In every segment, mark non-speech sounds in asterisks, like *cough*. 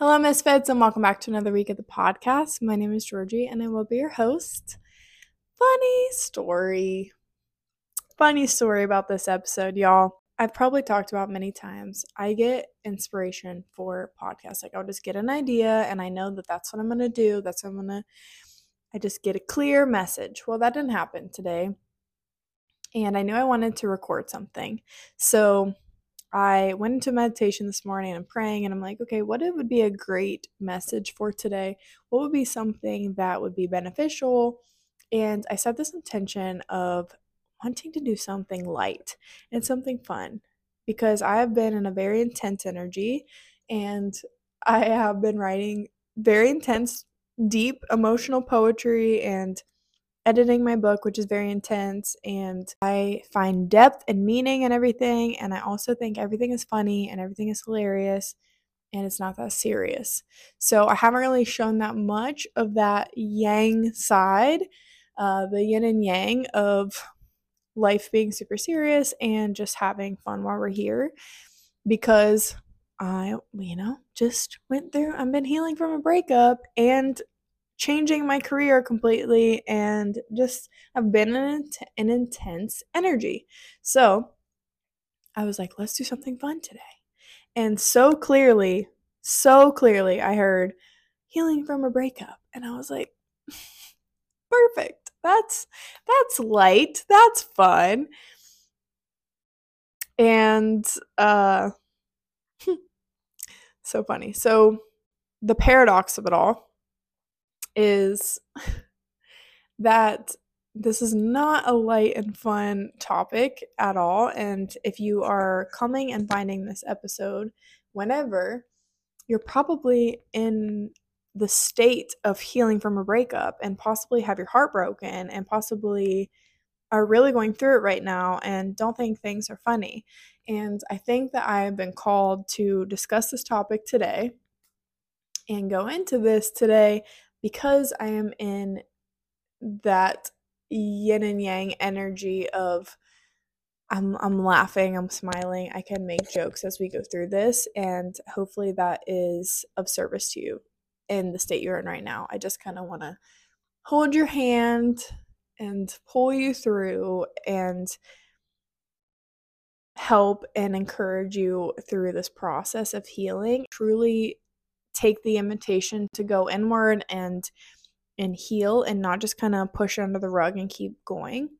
Hello, Misfits, and welcome back to another week of the podcast. My name is Jorgie, and I will be your host. Funny story. Funny story about this episode, y'all. I've probably talked about many times. I get inspiration for podcasts. Like, I'll just get an idea, and I know that that's what I'm going to do. That's what I'm going to, I just get a clear message. Well, that didn't happen today. And I knew I wanted to record something. So, I went into meditation this morning and I'm praying and I'm like, okay, what would be a great message for today? What would be something that would be beneficial? And I set this intention of wanting to do something light and something fun because I have been in a very intense energy and I have been writing very intense, deep emotional poetry and editing my book, which is very intense, and I find depth and meaning and everything. And I also think everything is funny and everything is hilarious and it's not that serious. So I haven't really shown that much of that yang side, uh, the yin and yang of life being super serious and just having fun while we're here because I, you know, just went through, I've been healing from a breakup and changing my career completely and just I've been in an intense energy. So I was like, let's do something fun today. And so clearly, so clearly, I heard healing from a breakup. And I was like, *laughs* perfect. That's that's light. That's fun. And uh *laughs* so funny. So the paradox of it all is that this is not a light and fun topic at all. And if you are coming and finding this episode whenever, you're probably in the state of healing from a breakup and possibly have your heart broken and possibly are really going through it right now and don't think things are funny. And I think that I have been called to discuss this topic today and go into this today because I am in that yin and yang energy of I'm I'm laughing, I'm smiling, I can make jokes as we go through this and hopefully that is of service to you in the state you're in right now. I just kind of want to hold your hand and pull you through and help and encourage you through this process of healing. Truly take the invitation to go inward and and heal and not just kind of push under the rug and keep going.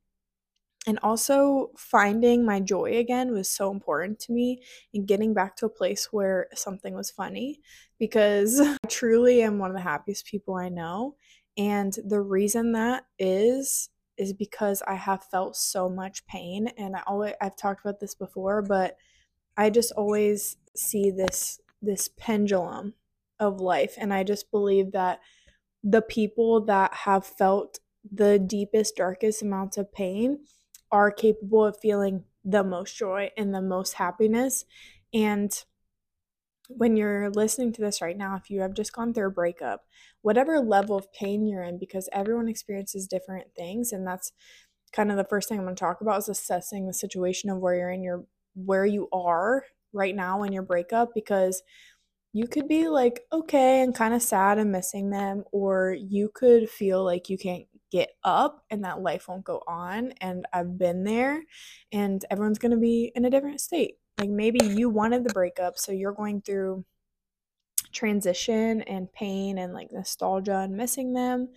And also finding my joy again was so important to me and getting back to a place where something was funny because *laughs* I truly am one of the happiest people I know. And the reason that is is because I have felt so much pain and I always I've talked about this before, but I just always see this this pendulum of life. And I just believe that the people that have felt the deepest, darkest amounts of pain are capable of feeling the most joy and the most happiness. And when you're listening to this right now, if you have just gone through a breakup, whatever level of pain you're in, because everyone experiences different things, and that's kind of the first thing I'm going to talk about is assessing the situation of where you're in your where you are right now in your breakup because you could be like okay and kind of sad and missing them, or you could feel like you can't get up and that life won't go on. And I've been there, and everyone's going to be in a different state. Like maybe you wanted the breakup, so you're going through transition and pain and like nostalgia and missing them,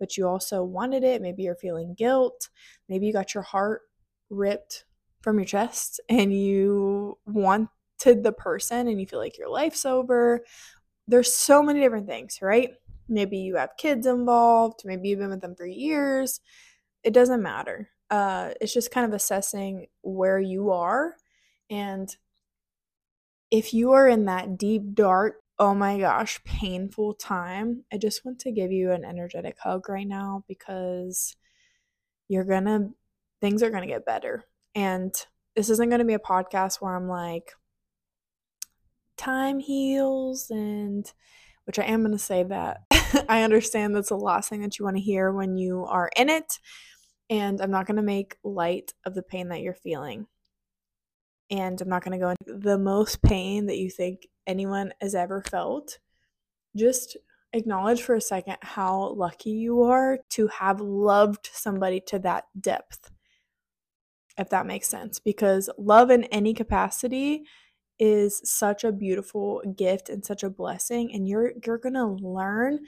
but you also wanted it. Maybe you're feeling guilt. Maybe you got your heart ripped from your chest and you want to the person and you feel like your life's over. There's so many different things, right? Maybe you have kids involved, maybe you've been with them for years. It doesn't matter. Uh, it's just kind of assessing where you are. And if you are in that deep, dark, oh my gosh, painful time, I just want to give you an energetic hug right now because you're gonna, things are gonna get better. And this isn't gonna be a podcast where I'm like, time heals and which I am going to say that *laughs* I understand that's the last thing that you want to hear when you are in it and I'm not going to make light of the pain that you're feeling. And I'm not going to go into the most pain that you think anyone has ever felt. just acknowledge for a second how lucky you are to have loved somebody to that depth. If that makes sense, because love in any capacity is such a beautiful gift and such a blessing and you're you're going to learn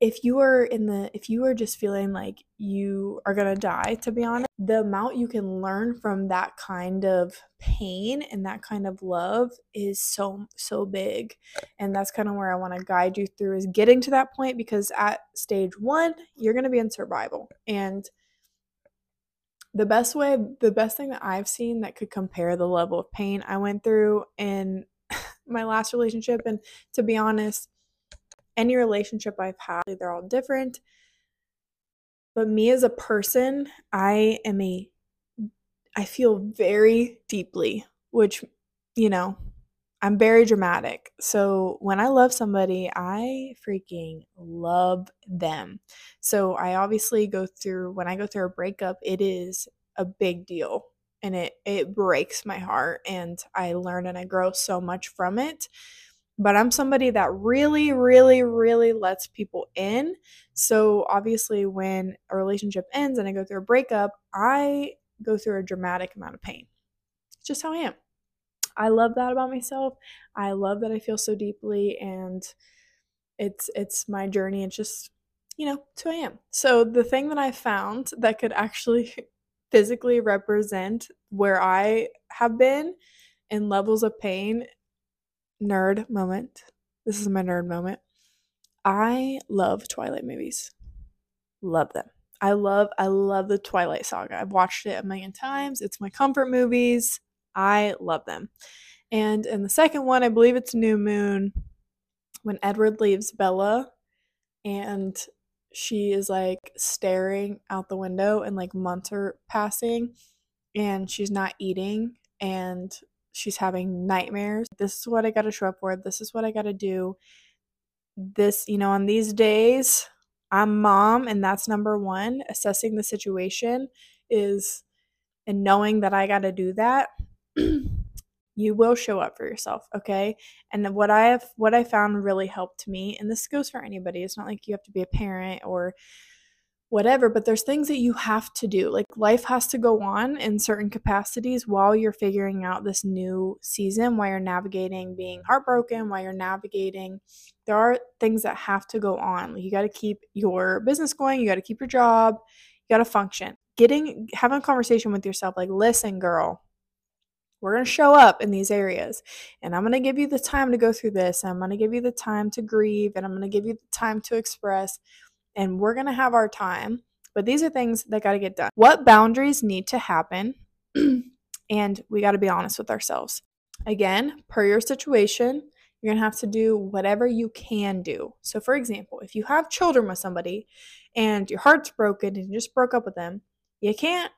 if you are in the if you are just feeling like you are going to die to be honest the amount you can learn from that kind of pain and that kind of love is so so big. And that's kind of where i want to guide you through is getting to that point because at stage 1 you're going to be in survival. And the best way the best thing that i've seen that could compare the level of pain i went through in *laughs* my last relationship and to be honest any relationship I've had, they're all different. But me as a person, I am a, I feel very deeply, which, you know, I'm very dramatic. So when I love somebody, I freaking love them. So I obviously go through, when I go through a breakup, it is a big deal and it it breaks my heart and I learn and I grow so much from it but I'm somebody that really, really, really lets people in. So obviously, when a relationship ends and I go through a breakup, I go through a dramatic amount of pain. It's just how I am. I love that about myself. I love that I feel so deeply and it's it's my journey. It's just, you know, it's who I am. So the thing that I found that could actually *laughs* physically represent where I have been in levels of pain nerd moment. This is my nerd moment. I love Twilight movies. Love them. I love I love the Twilight saga. I've watched it a million times. It's my comfort movies. I love them. And in the second one, I believe it's New Moon when Edward leaves Bella and she is like staring out the window and like months are passing and she's not eating and she's having nightmares. This is what I got to show up for. This is what I got to do. This, you know, on these days, I'm mom, and that's number one. Assessing the situation is, and knowing that I got to do that. *clears throat* you will show up for yourself okay and what i have what i found really helped me and this goes for anybody it's not like you have to be a parent or whatever, but there's things that you have to do. Like life has to go on in certain capacities while you're figuring out this new season, while you're navigating being heartbroken, while you're navigating. There are things that have to go on. Like you got to keep your business going, you got to keep your job, you got to function. Getting having a conversation with yourself like, "Listen, girl, we're going to show up in these areas and i'm going to give you the time to go through this i'm going to give you the time to grieve and i'm going to give you the time to express and we're going to have our time. But these are things that got to get done. What boundaries need to happen? *clears throat* and we got to be honest with ourselves. Again, per your situation, you're going to have to do whatever you can do. So, for example, if you have children with somebody and your heart's broken and you just broke up with them, you can't,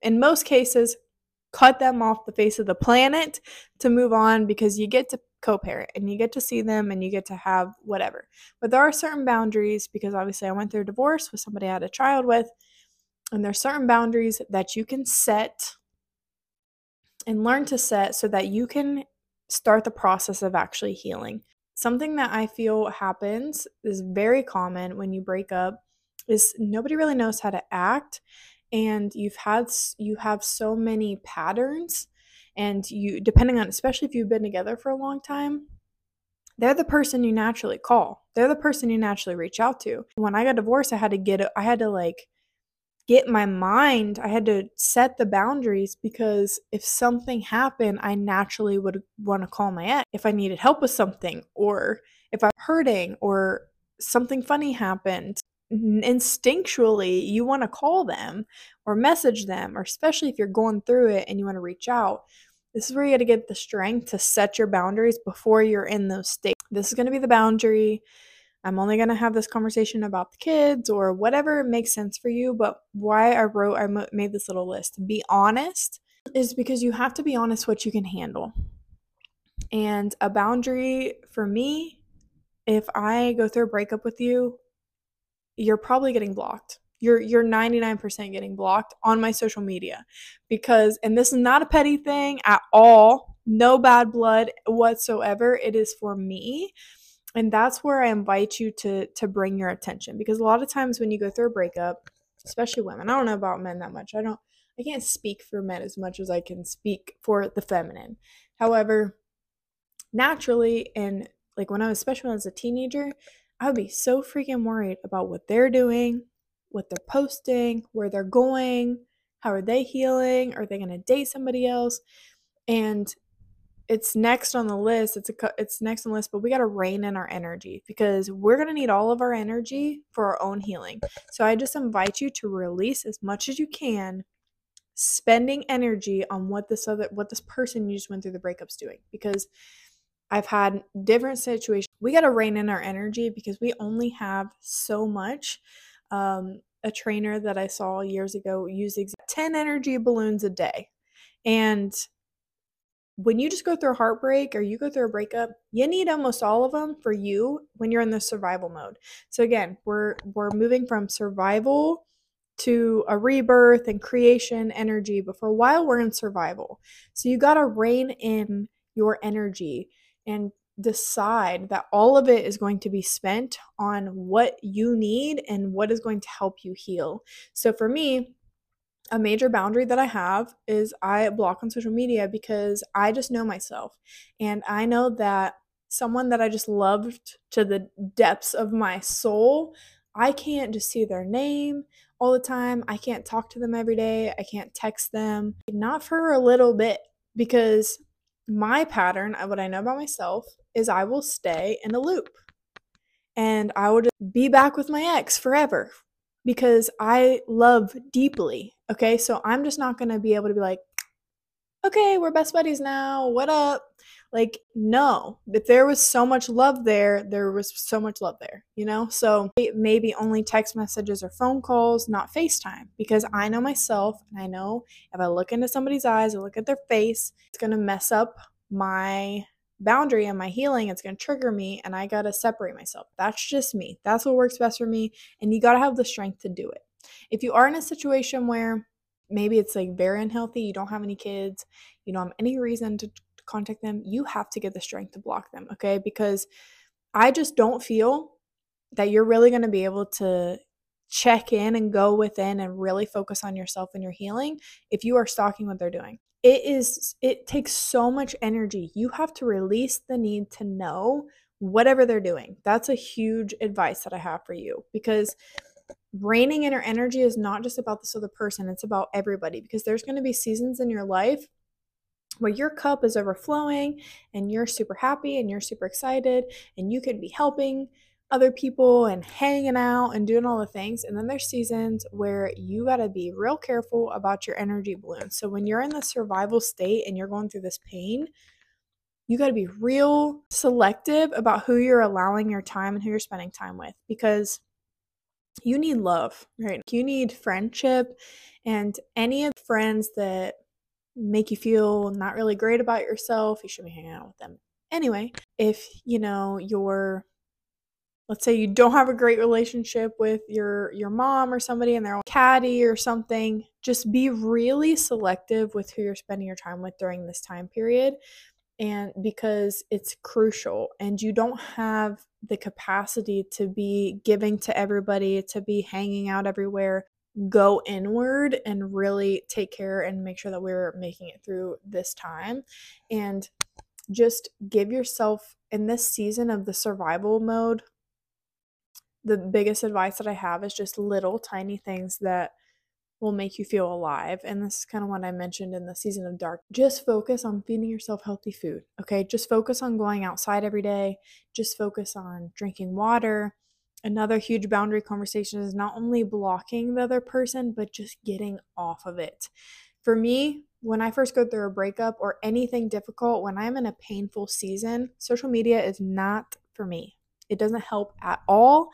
in most cases, cut them off the face of the planet to move on because you get to co-parent and you get to see them and you get to have whatever. But there are certain boundaries because obviously I went through a divorce with somebody I had a child with and there's certain boundaries that you can set and learn to set so that you can start the process of actually healing. Something that I feel happens is very common when you break up is nobody really knows how to act and you've had you have so many patterns and you depending on especially if you've been together for a long time they're the person you naturally call. They're the person you naturally reach out to. When i got divorced i had to get i had to like get my mind i had to set the boundaries because if something happened i naturally would want to call my ex if i needed help with something or if i'm hurting or something funny happened instinctually you want to call them or message them, or especially if you're going through it and you want to reach out. This is where you got to get the strength to set your boundaries before you're in those states. This is going to be the boundary. I'm only going to have this conversation about the kids or whatever makes sense for you. But why I wrote, I made this little list. Be honest is because you have to be honest what you can handle. And a boundary for me, if I go through a breakup with you, you're probably getting blocked. You're you're 99% getting blocked on my social media because and this is not a petty thing at all. No bad blood whatsoever. It is for me. and that's where I invite you to to bring your attention because a lot of times when you go through a breakup, especially women, I don't know about men that much. I don't I can't speak for men as much as I can speak for the feminine. However, naturally and like when I was especially when I was a teenager, I would be so freaking worried about what they're doing, what they're posting, where they're going, how are they healing? Are they going to date somebody else? And it's next on the list. It's a it's next on the list, but we got to rein in our energy because we're going to need all of our energy for our own healing. So I just invite you to release as much as you can spending energy on what this other what this person you just went through the breakups doing because I've had different situations. We got to rein in our energy because we only have so much. Um, a trainer that I saw years ago used 10 energy balloons a day. And when you just go through a heartbreak or you go through a breakup, you need almost all of them for you when you're in the survival mode. So again, we're we're moving from survival to a rebirth and creation energy, but for a while we're in survival. So you got to rein in your energy and decide that all of it is going to be spent on what you need and what is going to help you heal. So for me, a major boundary that I have is I block on social media because I just know myself. And I know that someone that I just loved to the depths of my soul, I can't just see their name all the time. I can't talk to them every day. I can't text them. Not for a little bit because my pattern, of what I know about myself, is I will stay in a loop and I will just be back with my ex forever because I love deeply. Okay. So I'm just not going to be able to be like, okay, we're best buddies now. What up? Like, no, if there was so much love there, there was so much love there, you know? So maybe only text messages or phone calls, not FaceTime, because I know myself and I know if I look into somebody's eyes or look at their face, it's gonna mess up my boundary and my healing. It's gonna trigger me and I gotta separate myself. That's just me. That's what works best for me. And you gotta have the strength to do it. If you are in a situation where maybe it's like very unhealthy, you don't have any kids, you don't have any reason to contact them, you have to get the strength to block them, okay? Because I just don't feel that you're really going to be able to check in and go within and really focus on yourself and your healing if you are stalking what they're doing. It is it takes so much energy. You have to release the need to know whatever they're doing. That's a huge advice that I have for you because reining in energy is not just about this other person, it's about everybody because there's going to be seasons in your life where your cup is overflowing and you're super happy and you're super excited and you can be helping other people and hanging out and doing all the things. And then there's seasons where you got to be real careful about your energy balloon. So when you're in the survival state and you're going through this pain, you got to be real selective about who you're allowing your time and who you're spending time with because you need love, right? You need friendship and any of friends that make you feel not really great about yourself, you should be hanging out with them. Anyway, if you know you're let's say you don't have a great relationship with your your mom or somebody and they're catty or something, just be really selective with who you're spending your time with during this time period and because it's crucial and you don't have the capacity to be giving to everybody, to be hanging out everywhere go inward and really take care and make sure that we're making it through this time and just give yourself in this season of the survival mode the biggest advice that i have is just little tiny things that will make you feel alive and this is kind of what i mentioned in the season of dark just focus on feeding yourself healthy food okay? Just focus on going outside every day just focus on drinking water another huge boundary conversation is not only blocking the other person, but just getting off of it. For me, when I first go through a breakup or anything difficult, when I'm in a painful season, social media is not for me. It doesn't help at all.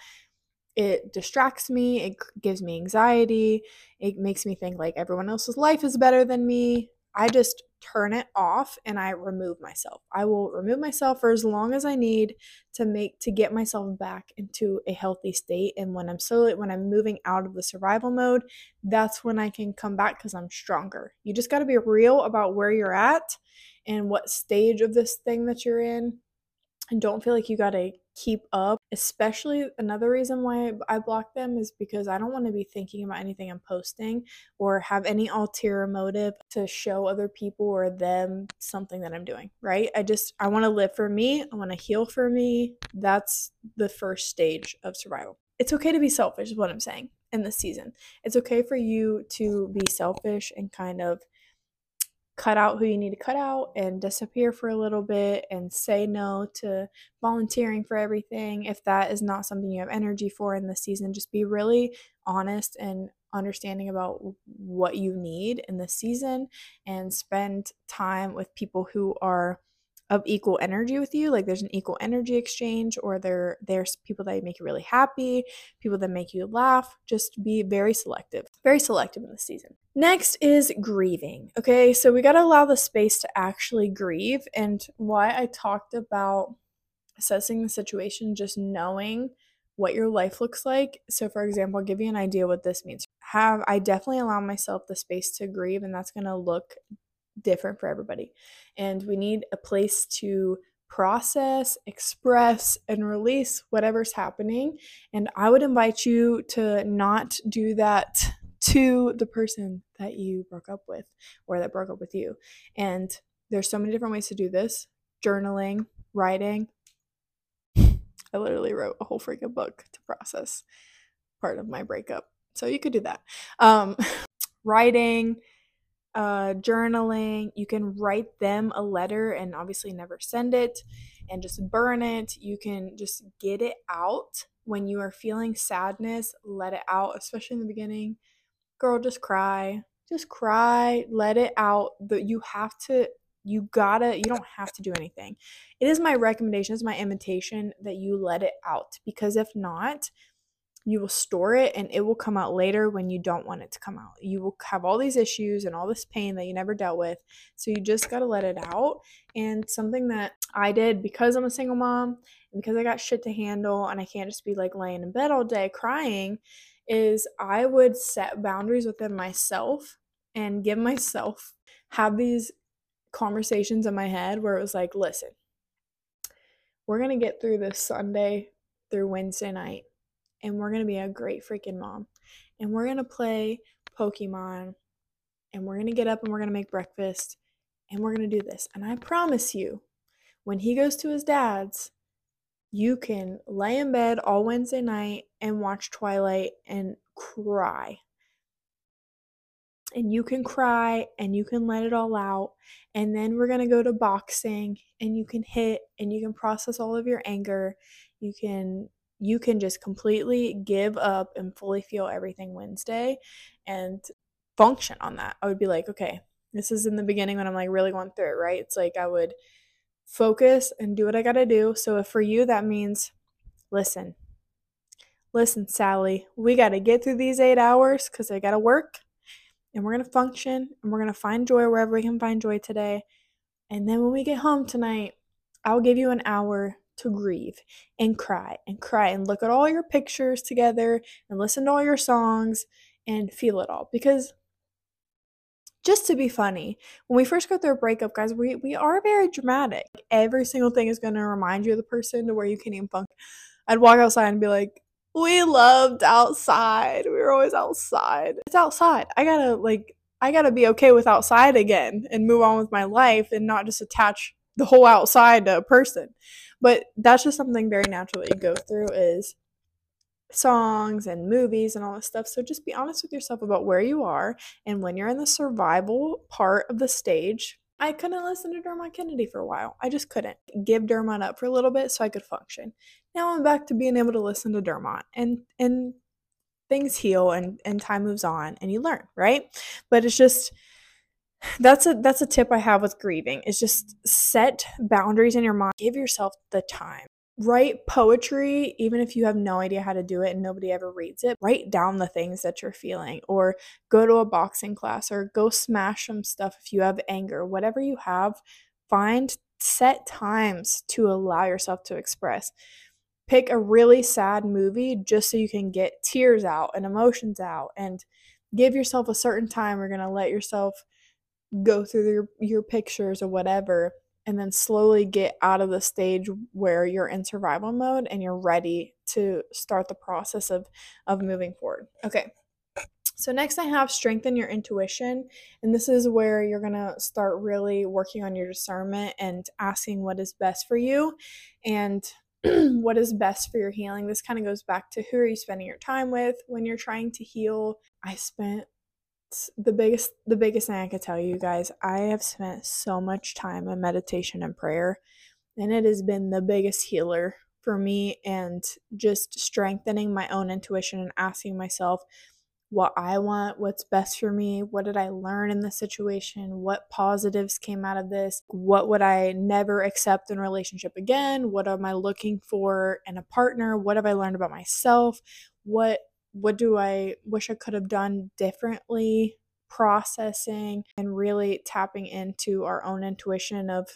It distracts me, it gives me anxiety, it makes me think like everyone else's life is better than me. I just turn it off and I remove myself. I will remove myself for as long as I need to make to get myself back into a healthy state and when I'm slowly when I'm moving out of the survival mode, that's when I can come back cuz I'm stronger. You just got to be real about where you're at and what stage of this thing that you're in and don't feel like you got to keep up. Especially another reason why I block them is because I don't want to be thinking about anything I'm posting or have any ulterior motive to show other people or them something that I'm doing, right? I just I want to live for me, I want to heal for me. That's the first stage of survival. It's okay to be selfish is what I'm saying in this season. It's okay for you to be selfish and kind of cut out who you need to cut out and disappear for a little bit and say no to volunteering for everything. If that is not something you have energy for in the season, just be really honest and understanding about what you need in the season and spend time with people who are of equal energy with you like there's an equal energy exchange or there there's people that make you really happy people that make you laugh just be very selective very selective in this season. Next is grieving okay? So we got to allow the space to actually grieve and why i talked about assessing the situation just knowing what your life looks like. So for example i'll give you an idea what this means. Have i definitely allow myself the space to grieve and that's going to look different for everybody. And we need a place to process, express, and release whatever's happening. And I would invite you to not do that to the person that you broke up with or that broke up with you. And there's so many different ways to do this journaling, writing. I literally wrote a whole freaking book to process part of my breakup. So you could do that. Um, *laughs* writing, uh, journaling. You can write them a letter and obviously never send it and just burn it. You can just get it out when you are feeling sadness, let it out, especially in the beginning. Girl, just cry. Just cry, let it out. That you have to you gotta you don't have to do anything it is my recommendation it's my invitation that you let it out because if not you will store it and it will come out later when you don't want it to come out. You will have all these issues and all this pain that you never dealt with. So you just got to let it out. And something that I did because I'm a single mom and because I got shit to handle and I can't just be like laying in bed all day crying is I would set boundaries within myself and give myself have these conversations in my head where it was like, listen, we're going to get through this Sunday through Wednesday night and we're going to be a great freaking mom. And we're going to play Pokemon and we're going to get up and we're going to make breakfast and we're going to do this. And I promise you, when he goes to his dad's, you can lay in bed all Wednesday night and watch Twilight and cry. And you can cry and you can let it all out. And then we're going to go to boxing and you can hit and you can process all of your anger. You can you can just completely give up and fully feel everything Wednesday and function on that. I would be like, okay, this is in the beginning when I'm like really going through it, right? It's like I would focus and do what I got to do. So if for you that means listen. Listen, Sally, we got to get through these 8 hours cuz I got to work and we're going to function and we're going to find joy wherever we can find joy today. And then when we get home tonight, I'll give you an hour to grieve and cry and cry and look at all your pictures together and listen to all your songs and feel it all because just to be funny, when we first go through a breakup, guys, we, we are very dramatic. Every single thing is going to remind you of the person to where you can't even funk. I'd walk outside and be like, we loved outside. We were always outside. It's outside. I gotta, like, I gotta be okay with outside again and move on with my life and not just attach the whole outside to a person. But that's just something very natural that you go through is songs and movies and all this stuff. So just be honest with yourself about where you are and when you're in the survival part of the stage. I couldn't listen to Dermot Kennedy for a while. I just couldn't give Dermot up for a little bit so I could function. Now I'm back to being able to listen to Dermot and and things heal and and time moves on and you learn, right? But it's just that's a that's a tip I have with grieving is just set boundaries in your mind. Give yourself the time. Write poetry even if you have no idea how to do it and nobody ever reads it. Write down the things that you're feeling or go to a boxing class or go smash some stuff if you have anger. Whatever you have, find set times to allow yourself to express. Pick a really sad movie just so you can get tears out and emotions out and give yourself a certain time. You're going to let yourself go through your, your pictures or whatever and then slowly get out of the stage where you're in survival mode and you're ready to start the process of of moving forward. Okay. So next I have strengthen your intuition and this is where you're going to start really working on your discernment and asking what is best for you and *clears throat* what is best for your healing. This kind of goes back to who are you spending your time with when you're trying to heal. I spent the biggest the biggest thing I could tell you guys, I have spent so much time in meditation and prayer and it has been the biggest healer for me and just strengthening my own intuition and asking myself what I want, what's best for me, what did I learn in the situation, what positives came out of this, what would I never accept in a relationship again, what am I looking for in a partner, what have I learned about myself, what what do I wish I could have done differently, processing and really tapping into our own intuition of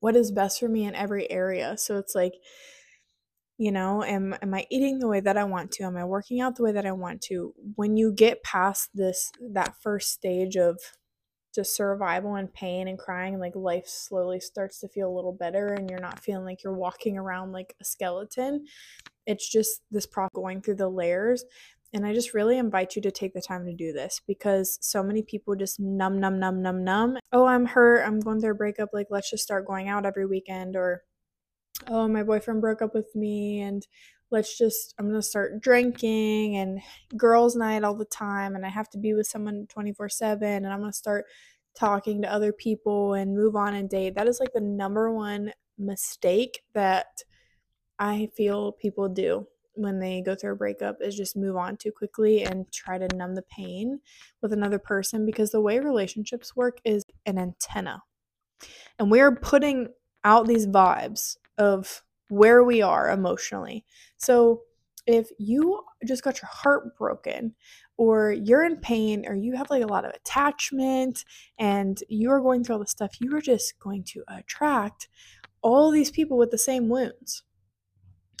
what is best for me in every area. So it's like, you know, am am I eating the way that I want to? Am I working out the way that I want to? When you get past this that first stage of just survival and pain and crying, like life slowly starts to feel a little better and you're not feeling like you're walking around like a skeleton. It's just this process going through the layers. And I just really invite you to take the time to do this because so many people just numb, numb, numb, numb, numb. Oh, I'm hurt. I'm going through a breakup. Like, let's just start going out every weekend. Or, oh, my boyfriend broke up with me and let's just, I'm going to start drinking and girls' night all the time. And I have to be with someone 24 7. And I'm going to start talking to other people and move on and date. That is like the number one mistake that I feel people do when they go through a breakup is just move on too quickly and try to numb the pain with another person because the way relationships work is an antenna. And we're putting out these vibes of where we are emotionally. So if you just got your heart broken or you're in pain or you have like a lot of attachment and you are going through all this stuff, you are just going to attract all these people with the same wounds.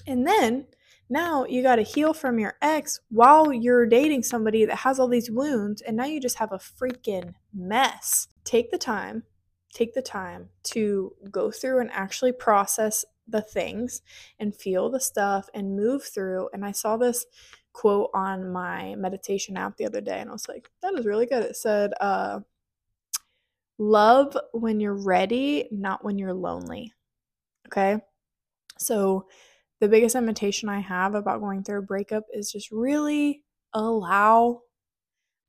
And then now you got to heal from your ex while you're dating somebody that has all these wounds, and now you just have a freaking mess. Take the time, take the time to go through and actually process the things and feel the stuff and move through. And I saw this quote on my meditation app the other day, and I was like, that is really good. It said, uh, Love when you're ready, not when you're lonely. Okay. So, the biggest invitation I have about going through a breakup is just really allow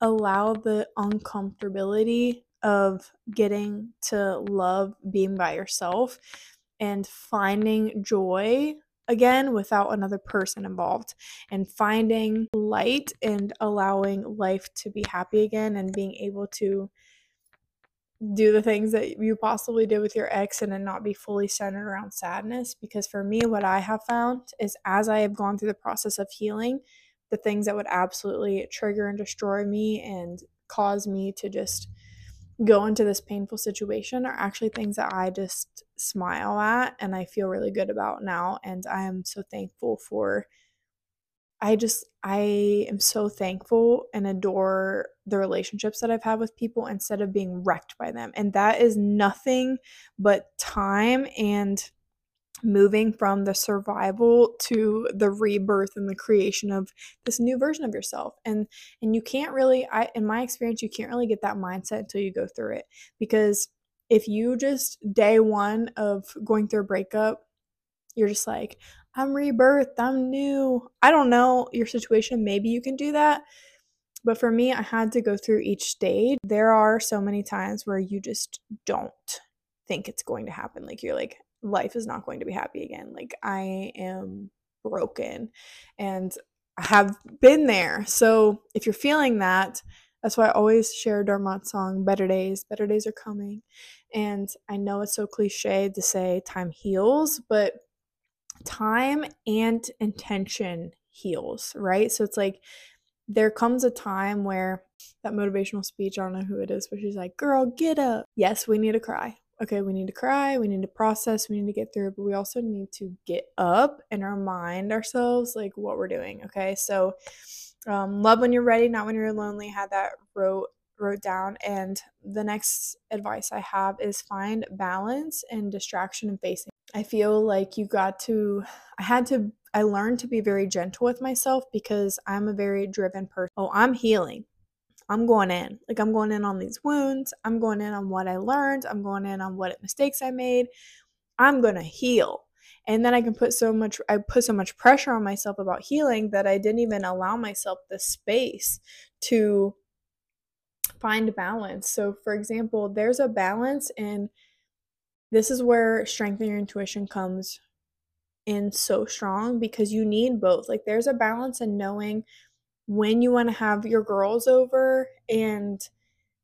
allow the uncomfortability of getting to love being by yourself and finding joy again without another person involved and finding light and allowing life to be happy again and being able to do the things that you possibly did with your ex and then not be fully centered around sadness. Because for me, what I have found is as I have gone through the process of healing, the things that would absolutely trigger and destroy me and cause me to just go into this painful situation are actually things that I just smile at and I feel really good about now. And I am so thankful for I just I am so thankful and adore the relationships that I've had with people instead of being wrecked by them. And that is nothing but time and moving from the survival to the rebirth and the creation of this new version of yourself and and you can't really i in my experience you can't really get that mindset until you go through it because if you just day one of going through a breakup you're just like I'm rebirthed, I'm new. I don't know your situation. Maybe you can do that. But for me, I had to go through each stage. There are so many times where you just don't think it's going to happen. Like you're like, life is not going to be happy again. Like I am broken and have been there. So if you're feeling that, that's why I always share Dermot's song, Better Days. Better days are coming. And I know it's so cliche to say time heals, but time and intention heals, right? So it's like there comes a time where that motivational speech, I don't know who it is, but she's like, girl, get up. Yes, we need to cry. Okay, we need to cry, we need to process, we need to get through but we also need to get up and remind ourselves like what we're doing. Okay, so um, love when you're ready, not when you're lonely. Had that wrote wrote down. And the next advice I have is find balance and distraction and facing. I feel like you got to, I had to, I learned to be very gentle with myself because I'm a very driven person. Oh, I'm healing. I'm going in. Like, I'm going in on these wounds. I'm going in on what I learned. I'm going in on what mistakes I made. I'm going to heal. And then I can put so much, I put so much pressure on myself about healing that I didn't even allow myself the space to find balance. So, for example, there's a balance and this is where strengthening your intuition comes in so strong because you need both. Like, there's a balance in knowing when you want to have your girls over and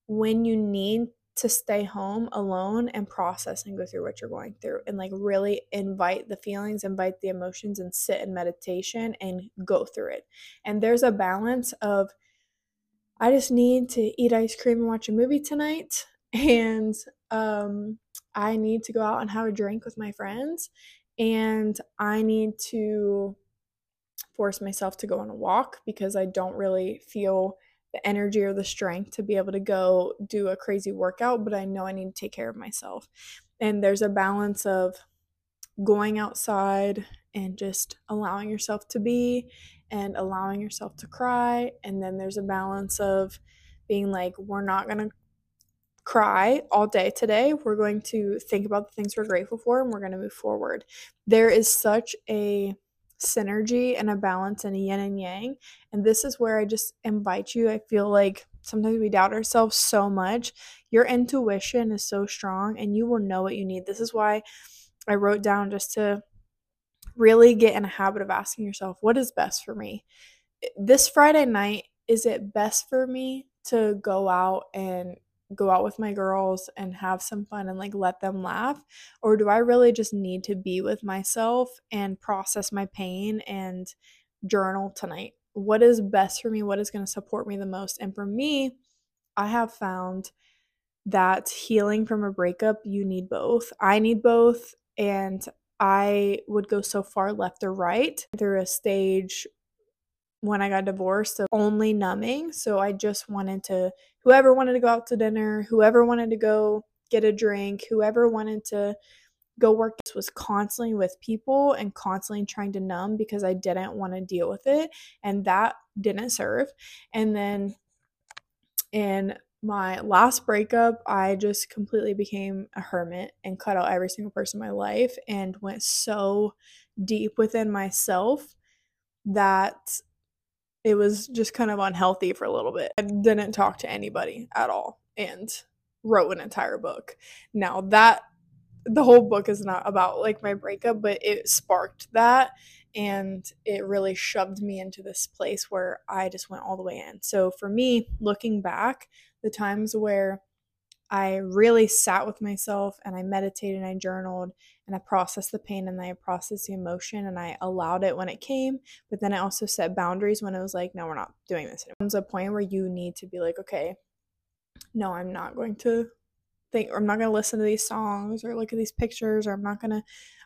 when you need to stay home alone and process and go through what you're going through and like really invite the feelings, invite the emotions and sit in meditation and go through it. And there's a balance of I just need to eat ice cream and watch a movie tonight *laughs* and um I need to go out and have a drink with my friends and I need to force myself to go on a walk because I don't really feel the energy or the strength to be able to go do a crazy workout, but I know I need to take care of myself. And there's a balance of going outside and just allowing yourself to be and allowing yourself to cry. And then there's a balance of being like, we're not going to cry all day today. We're going to think about the things we're grateful for and we're going to move forward. There is such a synergy and a balance and a yin and yang. And this is where I just invite you. I feel like sometimes we doubt ourselves so much. Your intuition is so strong and you will know what you need. This is why I wrote down just to really get in a habit of asking yourself, what is best for me? This Friday night, is it best for me to go out and go out with my girls and have some fun and like let them laugh? Or do I really just need to be with myself and process my pain and journal tonight? What is best for me? What is going to support me the most? And for me, I have found that healing from a breakup, you need both. I need both. And I would go so far left or right through a stage when I got divorced of only numbing. So I just wanted to, whoever wanted to go out to dinner, whoever wanted to go get a drink, whoever wanted to go work was constantly with people and constantly trying to numb because I didn't want to deal with it. And that didn't serve. And then in my last breakup, I just completely became a hermit and cut out every single person in my life and went so deep within myself that it was just kind of unhealthy for a little bit. I didn't talk to anybody at all and wrote an entire book. Now, that the whole book is not about like my breakup, but it sparked that and it really shoved me into this place where I just went all the way in. So, for me, looking back, the times where I really sat with myself and I meditated and I journaled and I processed the pain and I processed the emotion and I allowed it when it came. But then I also set boundaries when it was like, no, we're not doing this. It comes a point where you need to be like, okay, no, I'm not going to think, or I'm not going to listen to these songs or look at these pictures, or I'm not going to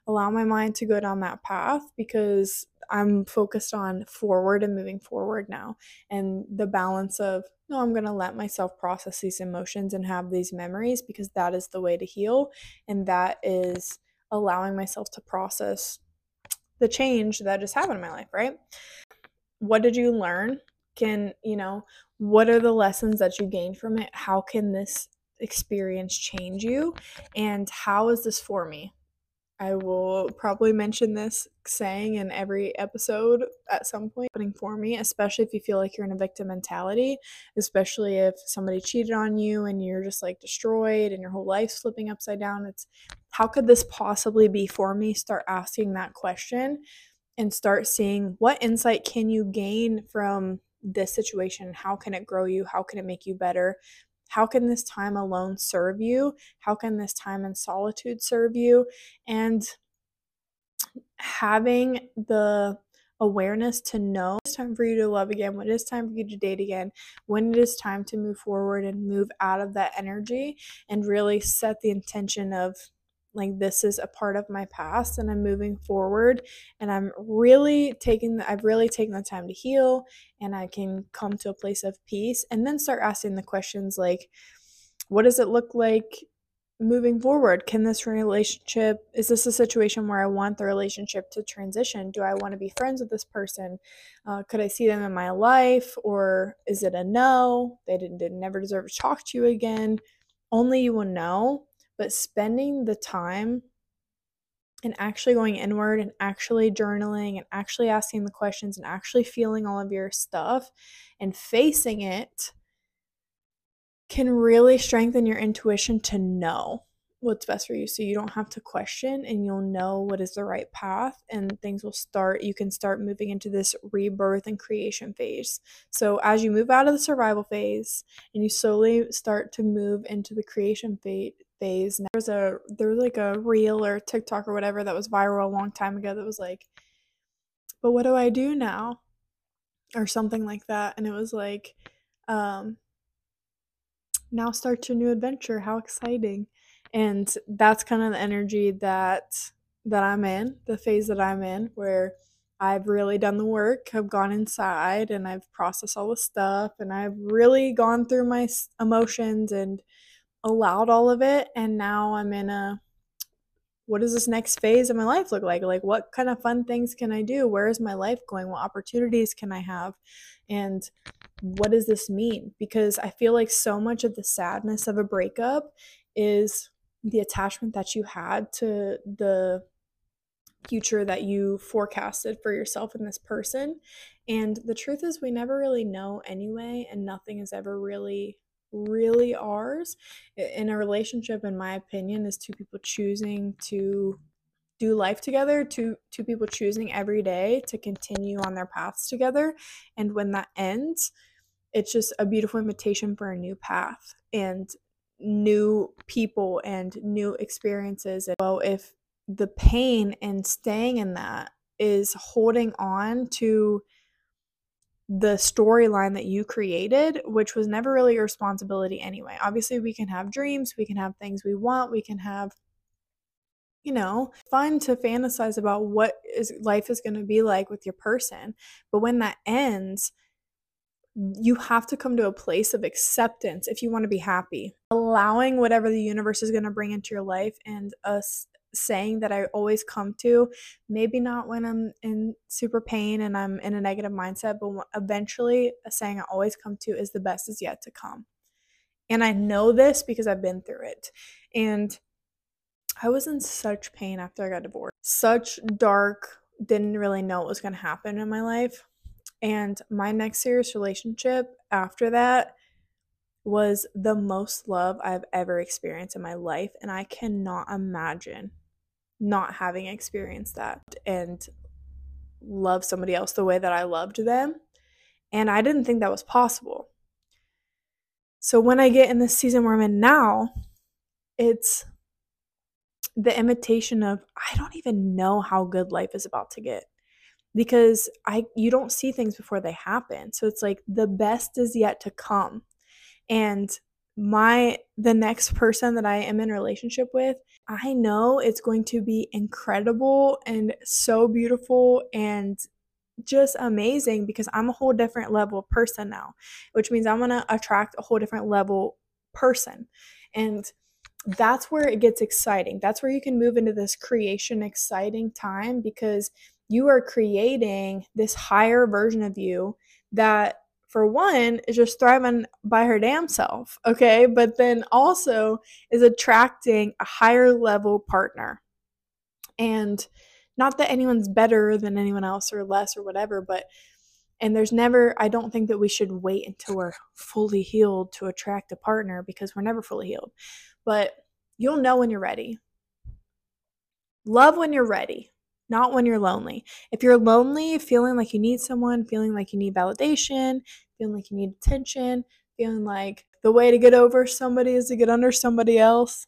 allow my mind to go down that path because I'm focused on forward and moving forward now. And the balance of, no, I'm going to let myself process these emotions and have these memories because that is the way to heal. And that is allowing myself to process the change that just happened in my life, right? What did you learn? Can, you know, what are the lessons that you gained from it? How can this experience change you? And how is this for me? I will probably mention this saying in every episode at some point for me, especially if you feel like you're in a victim mentality, especially if somebody cheated on you and you're just like destroyed and your whole life's flipping upside down. It's how could this possibly be for me? Start asking that question and start seeing what insight can you gain from this situation? How can it grow you? How can it make you better? How can this time alone serve you? How can this time in solitude serve you? And having the awareness to know it's time for you to love again, when it is time for you to date again, when it is time to move forward and move out of that energy and really set the intention of like this is a part of my past and I'm moving forward and I'm really taking the, I've really taken the time to heal and I can come to a place of peace and then start asking the questions like what does it look like moving forward? Can this relationship is this a situation where i want the relationship to transition? Do i want to be friends with this person? Uh, could i see them in my life or is it a no? They didn't, didn't never deserve to talk to you again. Only you will know but spending the time and actually going inward and actually journaling and actually asking the questions and actually feeling all of your stuff and facing it can really strengthen your intuition to know what's best for you. So you don't have to question and you'll know what is the right path and things will start you can start moving into this rebirth and creation phase. So as you move out of the survival phase and you slowly start to move into the creation phase there's a there was like a reel or tiktok or whatever that was viral a long time ago that was like but what do i do now or something like that and it was like um now start your new adventure. How exciting. And that's kind of the energy that that I'm in, the phase that I'm in where I've really done the work. I've gone inside and I've processed all the stuff and I've really gone through my emotions and allowed all of it and now I'm in a what does this next phase of my life look like? Like, what kind of fun things can I do? Where is my life going? What opportunities can I have? And what does this mean? Because I feel like so much of the sadness of a breakup is the attachment that you had to the future that you forecasted for yourself and this person. And the truth is, we never really know anyway, and nothing is ever really really ours in a relationship in my opinion is two people choosing to do life together two two people choosing every day to continue on their paths together and when that ends it's just a beautiful invitation for a new path and new people and new experiences. And well if the pain and staying in that is holding on to the storyline that you created, which was never really your responsibility anyway. Obviously, we can have dreams, we can have things we want, we can have, you know, fun to fantasize about what is life is going to be like with your person. But when that ends, you have to come to a place of acceptance if you want to be happy. Allowing whatever the universe is going to bring into your life and us saying that I always come to, maybe not when I'm in super pain and I'm in a negative mindset, but eventually a saying I always come to is the best is yet to come. And I know this because I've been through it. And I was in such pain after I got divorced. Such dark, didn't really know what was going to happen in my life. And my next serious relationship after that was the most love I've ever experienced in my life. And I cannot imagine not having experienced that and love somebody else the way that I loved them. And I didn't think that was possible. So when I get in this season where I'm in now, it's the imitation of I don't even know how good life is about to get because I you don't see things before they happen. So it's like the best is yet to come. And my the next person that I am in relationship with, I know it's going to be incredible and so beautiful and just amazing because I'm a whole different level of person now, which means I'm going to attract a whole different level person. And that's where it gets exciting. That's where you can move into this creation exciting time because you are creating this higher version of you that for one, is just thriving by her damn self, okay? But then also is attracting a higher level partner. And not that anyone's better than anyone else or less or whatever, but and there's never I don't think that we should wait until we're fully healed to attract a partner because we're never fully healed. But you'll know when you're ready. Love when you're ready not when you're lonely. If you're lonely, feeling like you need someone, feeling like you need validation, feeling like you need attention, feeling like the way to get over somebody is to get under somebody else.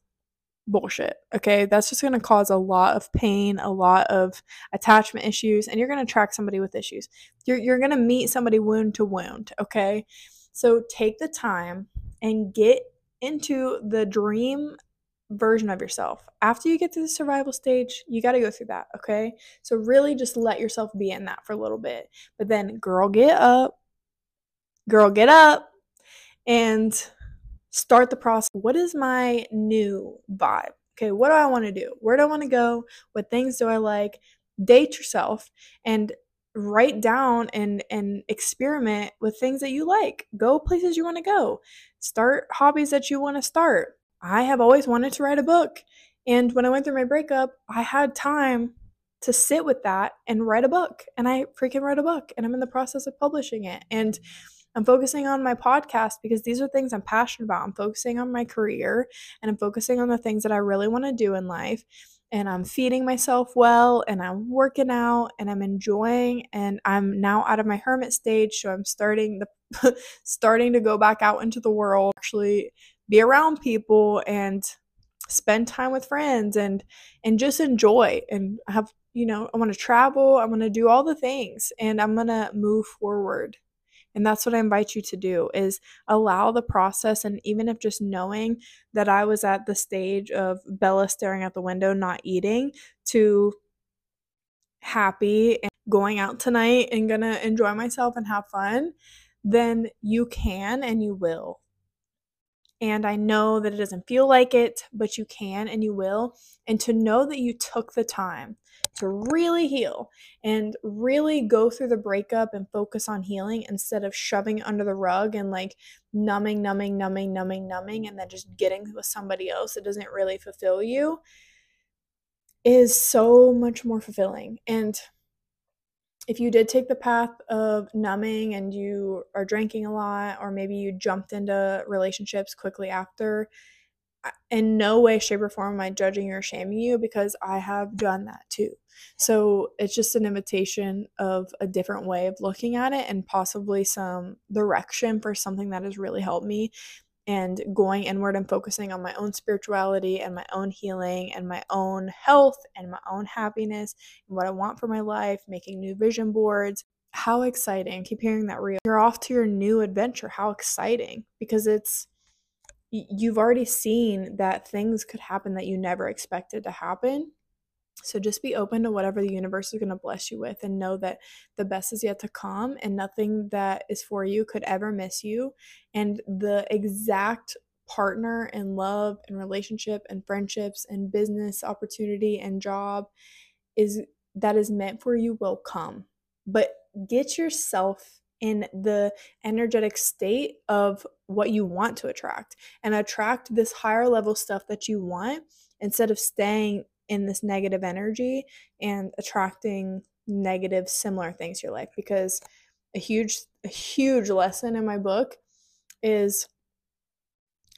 Bullshit. Okay. That's just going to cause a lot of pain, a lot of attachment issues, and you're going to attract somebody with issues. You're, you're going to meet somebody wound to wound. Okay. So take the time and get into the dream version of yourself. After you get to the survival stage, you got to go through that, okay? So really just let yourself be in that for a little bit. But then girl get up. Girl get up and start the process. What is my new vibe? Okay, what do I want to do? Where do I want to go? What things do I like? Date yourself and write down and and experiment with things that you like. Go places you want to go. Start hobbies that you want to start. I have always wanted to write a book. And when I went through my breakup, I had time to sit with that and write a book. And I freaking wrote a book and I'm in the process of publishing it. And I'm focusing on my podcast because these are things I'm passionate about. I'm focusing on my career and I'm focusing on the things that I really want to do in life and I'm feeding myself well and I'm working out and I'm enjoying and I'm now out of my hermit stage so I'm starting the *laughs* starting to go back out into the world actually be around people and spend time with friends and and just enjoy and have you know I want to travel I want to do all the things and I'm going to move forward and that's what I invite you to do is allow the process and even if just knowing that I was at the stage of Bella staring out the window not eating to happy and going out tonight and to enjoy myself and have fun, then you can and you will. And I know that it doesn't feel like it, but you can and you will. And to know that you took the time to really heal and really go through the breakup and focus on healing instead of shoving under the rug and like numbing, numbing, numbing, numbing, numbing, and then just getting with somebody else that doesn't really fulfill you is so much more fulfilling. And if you did take the path of numbing and you are drinking a lot, or maybe you jumped into relationships quickly after, in no way, shape, or form am I judging or shaming you because I have done that too. So it's just an invitation of a different way of looking at it and possibly some direction for something that has really helped me and going inward and focusing on my own spirituality and my own healing and my own health and my own happiness and what I want for my life, making new vision boards. How exciting. Keep hearing that reel. You're off to your new adventure. How exciting because it's you've already seen that things could happen that you never expected to happen so just be open to whatever the universe is going to bless you with and know that the best is yet to come and nothing that is for you could ever miss you. And the exact partner and love and relationship and friendships and business opportunity and job is that is meant for you will come. But get yourself in the energetic state of what you want to attract and attract this higher level stuff that you want instead of staying in this negative energy and attracting negative similar things to your life. Because a huge a huge lesson in my book is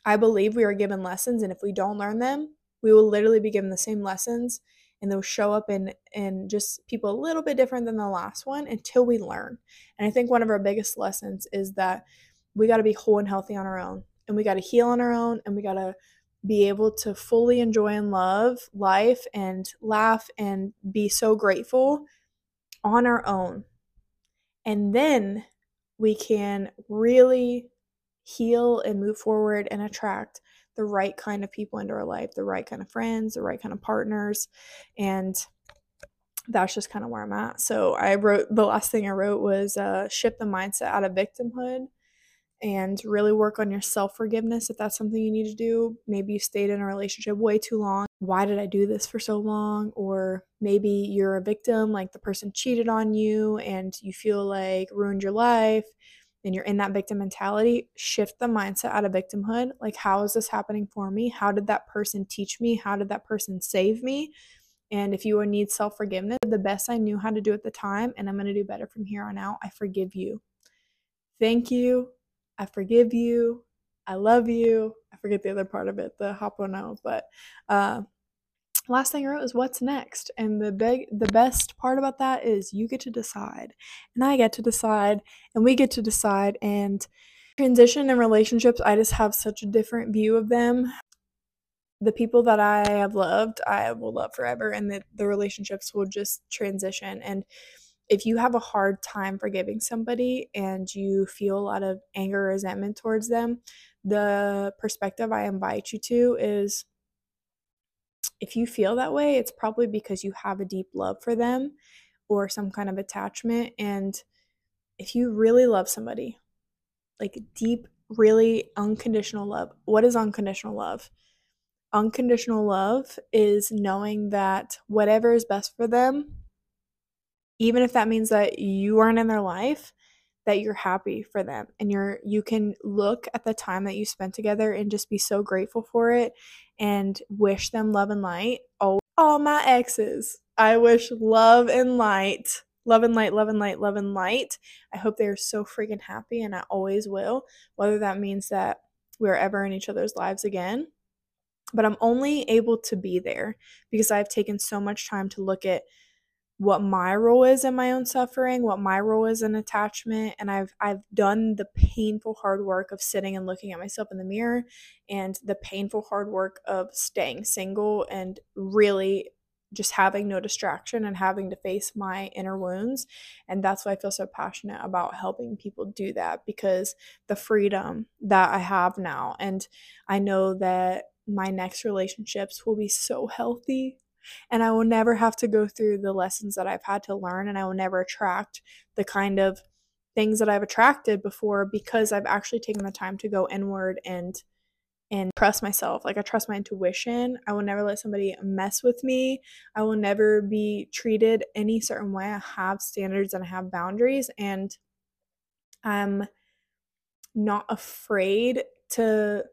I believe we are given lessons and if we don't learn them, we will literally be given the same lessons and they'll show up in in just people a little bit different than the last one until we learn. And I think one of our biggest lessons is that we got to be whole and healthy on our own and we got to heal on our own and we got to be able to fully enjoy and love life and laugh and be so grateful on our own. And then we can really heal and move forward and attract the right kind of people into our life, the right kind of friends, the right kind of partners. And that's just kind of where I'm at. So I wrote the last thing I wrote was uh, shift the mindset out of victimhood and really work on your self forgiveness if that's something you need to do. Maybe you stayed in a relationship way too long. Why did I do this for so long? Or maybe you're a victim, like the person cheated on you and you feel like ruined your life and you're in that victim mentality. Shift the mindset out of victimhood. Like, how is this happening for me? How did that person teach me? How did that person save me? And if you need self forgiveness, the best I knew how to do at the time, and I'm going to do better from here on out, I forgive you. Thank you I forgive you. I love you. I forget the other part of it, the hapono, but uh, last thing I wrote is what's next. And the big the best part about that is you get to decide. And I get to decide and we get to decide and transition and relationships, I just have such a different view of them. The people that I have loved, I will love forever and the, the relationships will just transition and if you have a hard time forgiving somebody and you feel a lot of anger or resentment towards them, the perspective I invite you to is if you feel that way, it's probably because you have a deep love for them or some kind of attachment. And if you really love somebody, like deep, really unconditional love, what is unconditional love? Unconditional love is knowing that whatever is best for them, even if that means that you aren't in their life, that you're happy for them and you're you can look at the time that you spent together and just be so grateful for it and wish them love and light. Oh all my exes. I wish love and light. Love and light love and light love and light. I hope they are so freaking happy and i always will whether that means that we're ever in each other's lives again. But i'm only able to be there because i've taken so much time to look at what my role is in my own suffering, what my role is in attachment, and I've I've done the painful hard work of sitting and looking at myself in the mirror and the painful hard work of staying single and really just having no distraction and having to face my inner wounds. And that's why I feel so passionate about helping people do that because the freedom that I have now and I know that my next relationships will be so healthy and I will never have to go through the lessons that I've had to learn and I will never attract the kind of things that I've attracted before because I've actually taken the time to go inward and and trust myself. Like I trust my intuition. I will never let somebody mess with me. I will never be treated any certain way. I have standards and I have boundaries and I'm not afraid to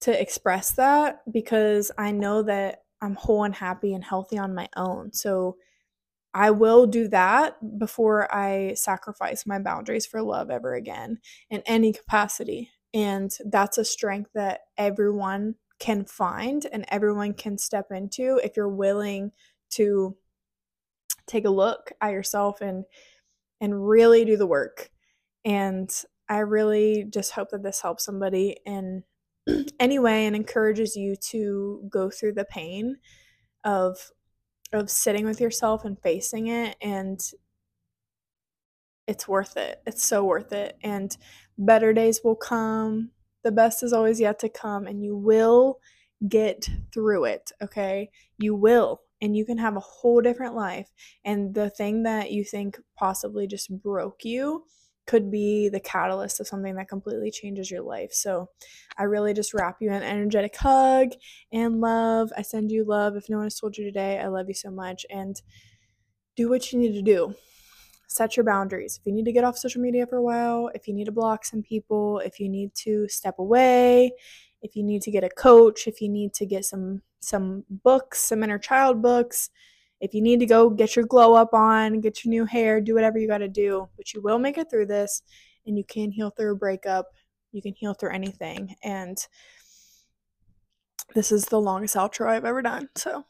to express that because I know that I'm whole and happy and healthy on my own. So I will do that before I sacrifice my boundaries for love ever again in any capacity. And that's a strength that everyone can find and everyone can step into if you're willing to take a look at yourself and and really do the work. And I really just hope that this helps somebody in *clears throat* anyway and encourages you to go through the pain of of sitting with yourself and facing it and it's worth it. It's so worth it and better days will come. The best is always yet to come and you will get through it, okay? You will and you can have a whole different life and the thing that you think possibly just broke you could be the catalyst of something that completely changes your life. So I really just wrap you in an energetic hug and love. I send you love. If no one has told you today, I love you so much. And do what you need to do. Set your boundaries. If you need to get off social media for a while, if you need to block some people, if you need to step away, if you need to get a coach, if you need to get some some books, some inner child books, if you need to go get your glow up on, get your new hair, do whatever you got to do, but you will make it through this and you can heal through a breakup. You can heal through anything. And this is the longest outro I've ever done. So